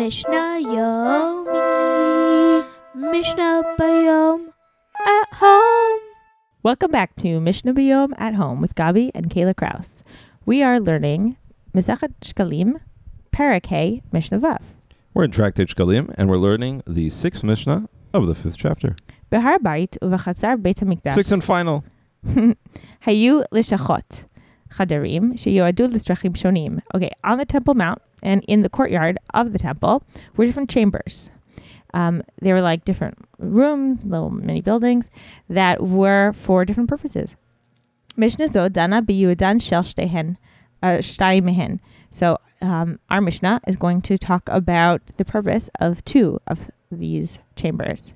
Mishnah Yomi. Mishnah Bayom at home. Welcome back to Mishnah Bayom at home with Gabi and Kayla Kraus. We are learning Mesachet Shkalim, Parakeh, Mishnah Vav. We're in Tractate Shkalim and we're learning the sixth Mishnah of the fifth chapter. Behar Bait Uvachatzar Beit HaMikdash. Sixth and final. Hayu Lishachot. חדרים, שיועדו לצרכים שונים. Okay, on the Temple Mount and in the courtyard of the temple were different chambers. Um, they were like different rooms, little mini buildings that were for different purposes. Mishnah zo dana biyudan shel shtehen, uh, shtay mehen. So um, our Mishnah is going to talk about the purpose of two of these chambers.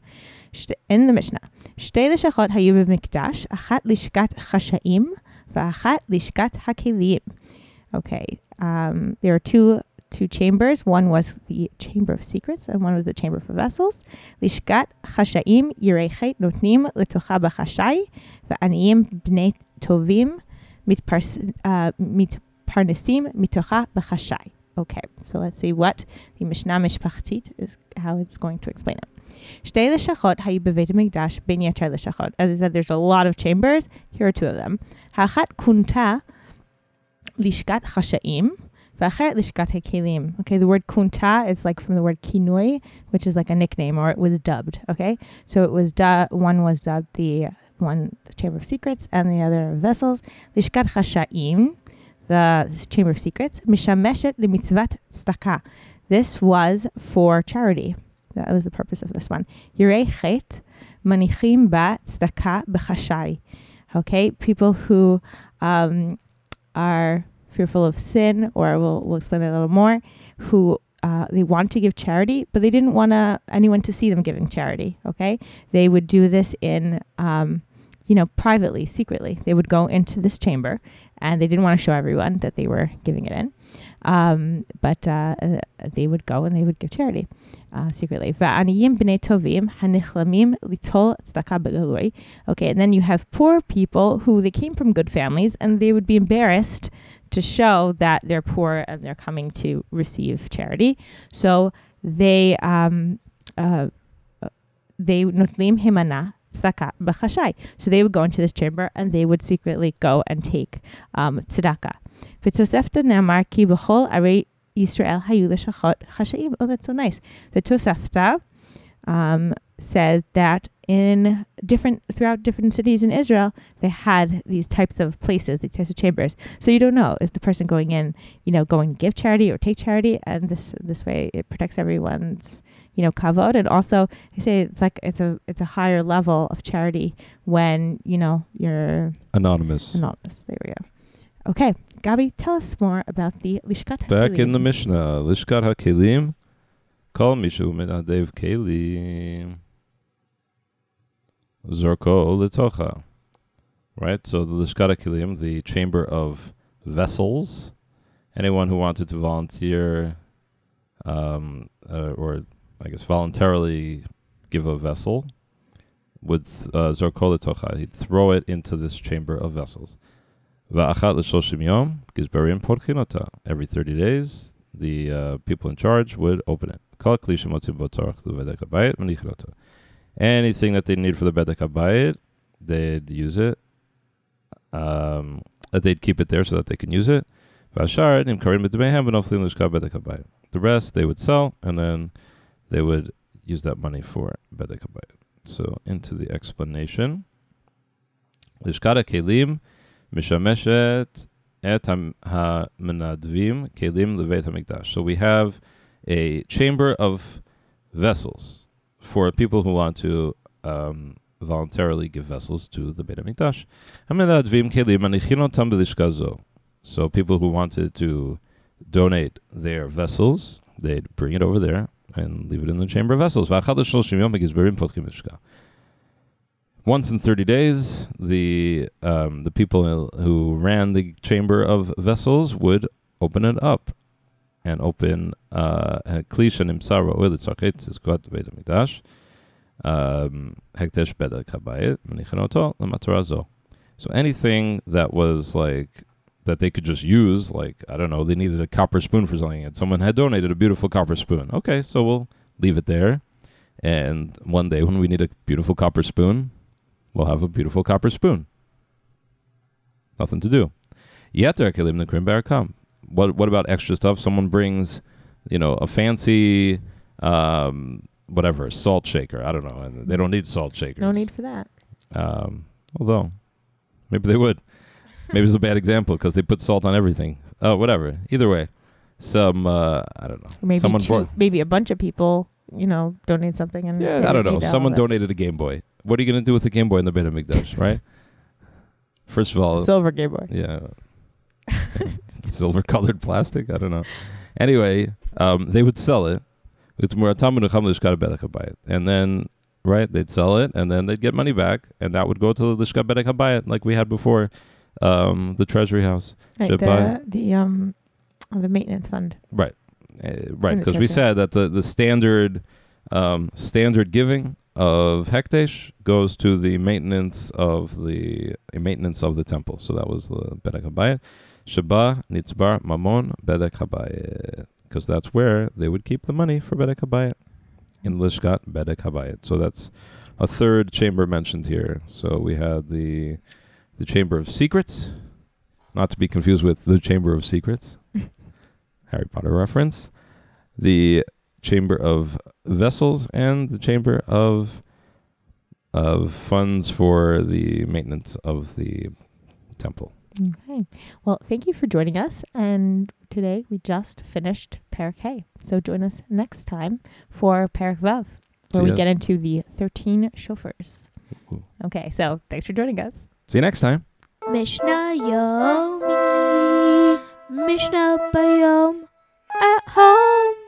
Shte- In the Mishnah, שתי לשכות היו במקדש, אחת לשכת חשאים ואחת לשכת הכלים. Okay, um, there are two two chambers. One was the chamber of secrets, and one was the chamber for vessels. לשכת חשאים יראי חטא נותנים לתוכה בחשאי, ועניים בני טובים מתפרס, uh, מתפרנסים מתוכה בחשאי. Okay, so let's see what the Mishnah Mishpachtit is, how it's going to explain it. Shtei l'shachot hayu b'veit ben yatrai l'shachot. As I said, there's a lot of chambers. Here are two of them. Hachat kunta lishkat hashaim, V'acheret lishkat hekelim. Okay, the word kunta is like from the word kinoi, which is like a nickname, or it was dubbed. Okay, so it was du- one was dubbed the one the chamber of secrets and the other vessels. Lishkat chashaim, the chamber of secrets. Mishameshet limitzvat tzedakah. This was for charity. That was the purpose of this one. Yirei chet, manichim ba tzedakah b'chashai. Okay, people who um, are fearful of sin, or we'll, we'll explain that a little more, who uh, they want to give charity, but they didn't want anyone to see them giving charity. Okay, they would do this in, um, you know, privately, secretly. They would go into this chamber and they didn't want to show everyone that they were giving it in. Um, but uh, uh they would go and they would give charity uh, secretly. Okay, and then you have poor people who they came from good families and they would be embarrassed to show that they're poor and they're coming to receive charity. So they um, uh, uh they nutlim himana tzedakah b'chashai. So they would go into this chamber and they would secretly go and take um, tzedakah. V'tosefta ne'amar ki b'chol arei Yisrael hayu l'shachot chashayim. Oh, that's so nice. The Tosefta um, says that in different throughout different cities in Israel, they had these types of places, these types of chambers. So you don't know is the person going in, you know, going to give charity or take charity, and this this way it protects everyone's you know kavod, and also they say it's like it's a it's a higher level of charity when you know you're Anonymous. anonymous. There we go. Okay, Gabi, tell us more about the lishkat. Back in the Mishnah, Lishkat HaKelim, Kol Mishu Menadev Kelim, Zorko Litocha. Right? So the Lishkat HaKelim, the chamber of vessels, anyone who wanted to volunteer, um, uh, or I guess voluntarily give a vessel, uh, Zorko Litocha. He'd throw it into this chamber of vessels. Every 30 days, the uh, people in charge would open it. Anything that they need for the bedek habayit, they'd use it. Um, uh, they'd keep it there so that they can use it. The rest they would sell, and then they would use that money for bedek habayit. So into the explanation. Lishkat kelim משמשת את המנדבים כלים לבית המקדש. So we have a chamber of vessels for people who want to um, voluntarily give vessels to the Beit HaMikdash. המנדבים כלים מניחים אותם בלשכה זו. So people who wanted to donate their vessels, they'd bring it over there and leave it in the chamber of vessels. Once in 30 days, the, um, the people who ran the chamber of vessels would open it up and open uh, Klish and Imsar Oil Tzochet Zizkot Beit HaMikdash um, Hektesh Bedek HaBayit Menichanoto L'matarazo. So anything that was like that they could just use. Like I don't know, they needed a copper spoon for something, and someone had donated a beautiful copper spoon. Okay, so we'll leave it there, and one day when we need a beautiful copper spoon, we'll have a beautiful copper spoon. Nothing to do. Yet Yeter kelim nekrim berakam. What what about extra stuff? Someone brings, you know, a fancy, um, whatever salt shaker. I don't know, and they don't need salt shakers. No need for that. Um, although, maybe they would. Maybe it's a bad example because they put salt on everything. Oh, whatever. Either way, some uh, I don't know. Maybe Someone two, maybe a bunch of people, you know, donate something and Yeah, I don't know. Someone it. donated a Game Boy. What are you gonna do with a Game Boy in the Beit Hamikdash, right? First of all, silver Game Boy. yeah, silver colored plastic. I don't know. Anyway, um, they would sell it. It's more and then right, they'd sell it, and then they'd get money back, and that would go to the Lishka Berek Habayit, like we had before, um, the Treasury House. Right, the, buy- the um the maintenance fund. Uh, right, because we said that the the standard um, standard giving of hekdesh goes to the maintenance of the uh, maintenance of the temple. So that was the bedek habayit. Sheba nitzbar mamon bedek habayit, because that's where they would keep the money for bedek habayit in lishkat bedek habayit. So that's a third chamber mentioned here. So we had the the chamber of secrets, not to be confused with the chamber of secrets. Harry Potter reference, the chamber of vessels, and the chamber of of funds for the maintenance of the temple. Okay. Well, thank you for joining us. And today we just finished Parak Hay. So join us next time for Parak Vav, where See we ya. get into the 13 shofars. Okay. So thanks for joining us. See you next time. Mishnah Yomi, Mishnah Bayom, at home.